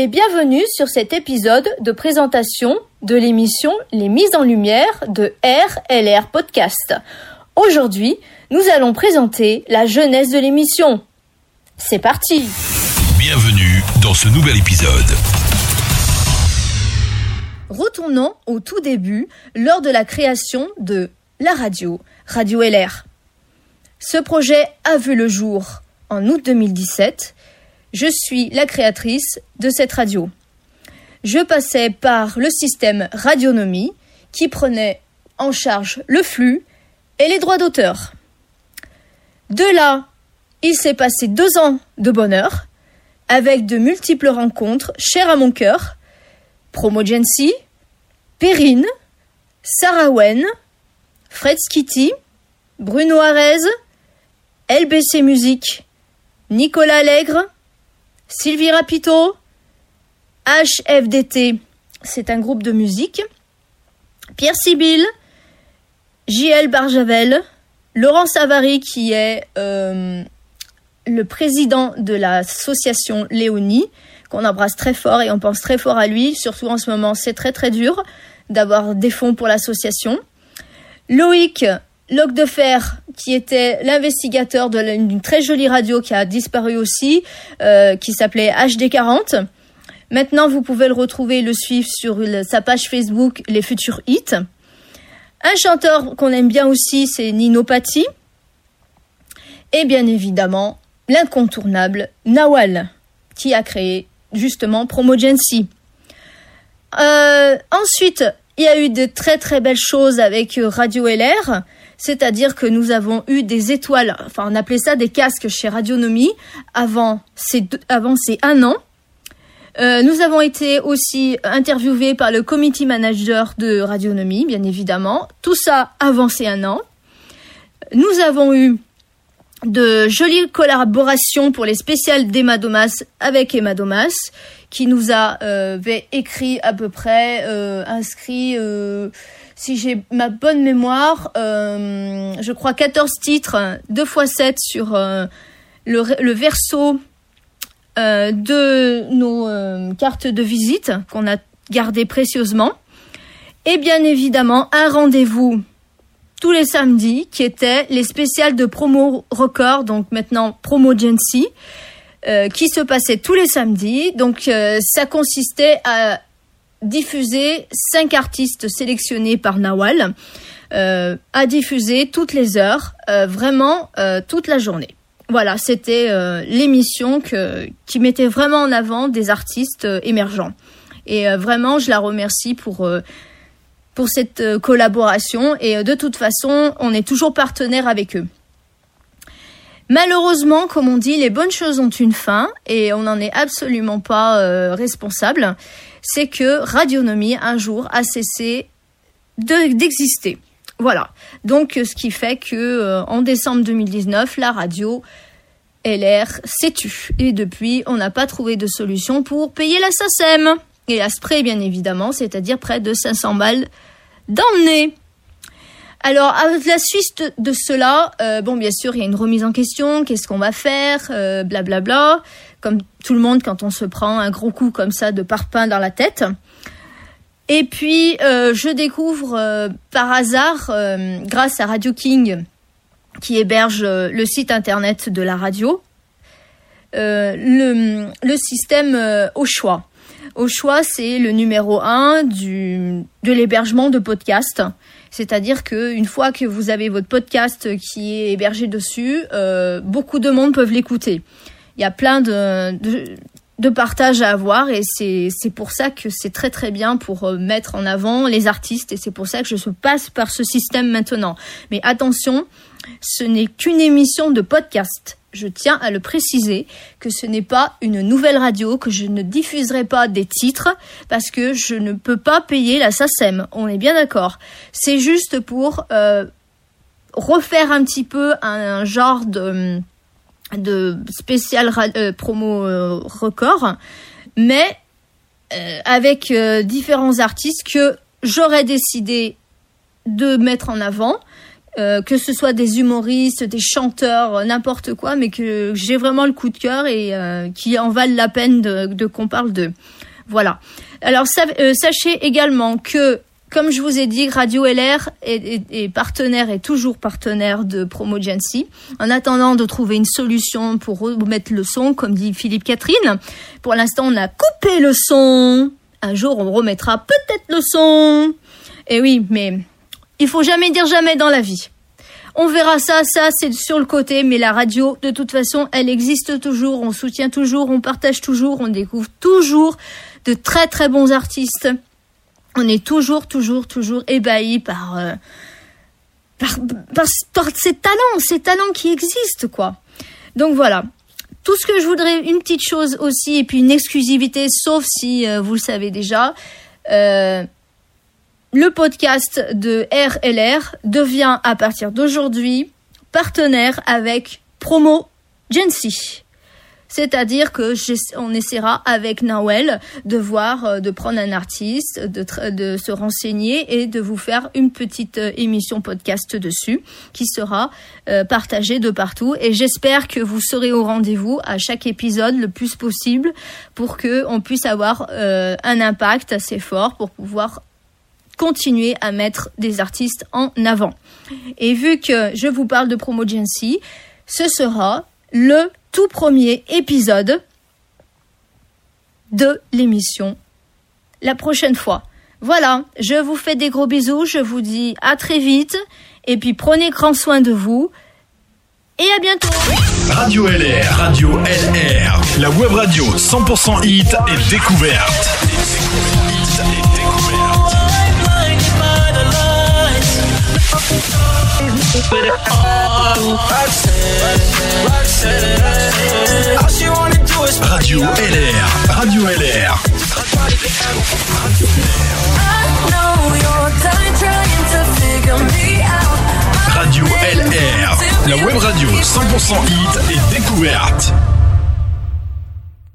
et bienvenue sur cet épisode de présentation de l'émission Les Mises en Lumière de RLR Podcast. Aujourd'hui, nous allons présenter la jeunesse de l'émission. C'est parti Bienvenue dans ce nouvel épisode. Retournons au tout début, lors de la création de la radio, Radio LR. Ce projet a vu le jour en août 2017 je suis la créatrice de cette radio. Je passais par le système Radionomie qui prenait en charge le flux et les droits d'auteur. De là, il s'est passé deux ans de bonheur avec de multiples rencontres chères à mon cœur. Promogency, Perrine, Sarah Wen, Fred Skitty, Bruno Arez, LBC Musique, Nicolas Allègre, Sylvie Rapito, HFDT, c'est un groupe de musique. Pierre Sibyl, JL Barjavel, Laurent Savary qui est euh, le président de l'association Léonie, qu'on embrasse très fort et on pense très fort à lui, surtout en ce moment c'est très très dur d'avoir des fonds pour l'association. Loïc Locke de Fer, qui était l'investigateur d'une très jolie radio qui a disparu aussi, euh, qui s'appelait HD40. Maintenant, vous pouvez le retrouver, le suivre sur sa page Facebook Les Futurs Hits. Un chanteur qu'on aime bien aussi, c'est Nino Patti. Et bien évidemment, l'incontournable Nawal, qui a créé justement Promogency. Euh, ensuite, il y a eu de très très belles choses avec Radio LR c'est-à-dire que nous avons eu des étoiles, enfin on appelait ça des casques chez Radionomie avant ces, un an. Euh, nous avons été aussi interviewés par le committee manager de Radionomie, bien évidemment. Tout ça avant ces un an. Nous avons eu de jolies collaborations pour les spéciales d'Emma Domas avec Emma Domas, qui nous a euh, écrit à peu près, euh, inscrit si j'ai ma bonne mémoire, euh, je crois 14 titres, 2 x 7 sur euh, le, verso euh, de nos cartes de visite qu'on a gardées précieusement. Et bien évidemment, un rendez-vous tous les samedis qui était les spéciales de promo record, donc maintenant promo Gency, qui se passait tous les samedis. Donc ça consistait à diffuser cinq artistes sélectionnés par Nawal euh, à diffuser toutes les heures, euh, vraiment euh, toute la journée. Voilà, c'était euh, l'émission qui mettait vraiment en avant des artistes émergents. Et vraiment, je la remercie pour pour cette collaboration. Et de toute façon, on est toujours partenaire avec eux. Malheureusement, comme on dit, les bonnes choses ont une fin et on n'en est absolument pas responsable c'est que Radionomie un jour a cessé d'exister. voilà. Donc ce qui fait que euh, en décembre 2019, la radio LR s'est tue et depuis, on n'a pas trouvé de solution pour payer la SACEM et la spray bien évidemment, c'est-à-dire près de 500 balles d'emmener. Alors, à la suite de cela, euh, bon, bien sûr, il y a une remise en question. Qu'est-ce qu'on va faire? Blablabla. Euh, bla, bla comme tout le monde quand on se prend un gros coup comme ça de parpaing dans la tête. Et puis, euh, je découvre euh, par hasard, euh, grâce à Radio King, qui héberge le site internet de la radio, le, système au choix. Au choix, c'est le numéro un du, de l'hébergement de podcasts. C'est-à-dire qu'une fois que vous avez votre podcast qui est hébergé dessus, beaucoup de monde peuvent l'écouter il y a plein de, partages à avoir et c'est pour ça que c'est très très bien pour euh, mettre en avant les artistes et c'est pour ça que je se passe par ce système maintenant. Mais attention, ce n'est qu'une émission de podcast. Je tiens à le préciser que ce n'est pas une nouvelle radio, que je ne diffuserai pas des titres parce que je ne peux pas payer la SACEM. On est bien d'accord. C'est juste pour euh, refaire un petit peu un genre de de spécial euh, promo euh, record, mais euh, avec différents artistes que j'aurais décidé de mettre en avant que ce soit des humoristes, des chanteurs, n'importe quoi, mais que j'ai vraiment le coup de cœur et qui en valent la peine de, qu'on parle d'eux. Voilà. Alors sa- sachez également que, comme je vous ai dit, Radio LR est, partenaire et toujours partenaire de Promo Gency. En attendant de trouver une solution pour remettre le son, comme dit Philippe Catherine, pour l'instant on a coupé le son. Un jour on remettra peut-être le son. Et oui, mais il faut jamais dire jamais dans la vie. On verra ça, ça c'est sur le côté, mais la radio, de toute façon, elle existe toujours, on soutient toujours, on partage toujours, on découvre toujours de très très bons artistes. On est toujours, toujours, toujours ébahis par, euh, par, par, par ces talents, ces talents qui existent, quoi. Donc voilà. Tout ce que je voudrais, une petite chose aussi, et puis une exclusivité, sauf si euh, vous le savez déjà. Euh, le podcast de RLR devient à partir d'aujourd'hui partenaire avec Promo Gency. C'est-à-dire que on essaiera avec Nawel de voir, euh, de prendre un artiste, de, de se renseigner et de vous faire une petite euh, émission podcast dessus qui sera euh, partagée de partout. Et j'espère que vous serez au rendez-vous à chaque épisode le plus possible pour que on puisse avoir un impact assez fort pour pouvoir continuer à mettre des artistes en avant. Et vu que je vous parle de Promo Gency, ce sera le tout premier épisode de l'émission la prochaine fois. Voilà, je vous fais des gros bisous, je vous dis à très vite, et puis prenez grand soin de vous, et à bientôt Radio LR, Radio LR, la web radio 100% hit et découverte. Radio LR, Radio LR. Radio LR, la web radio 100% hit et découverte.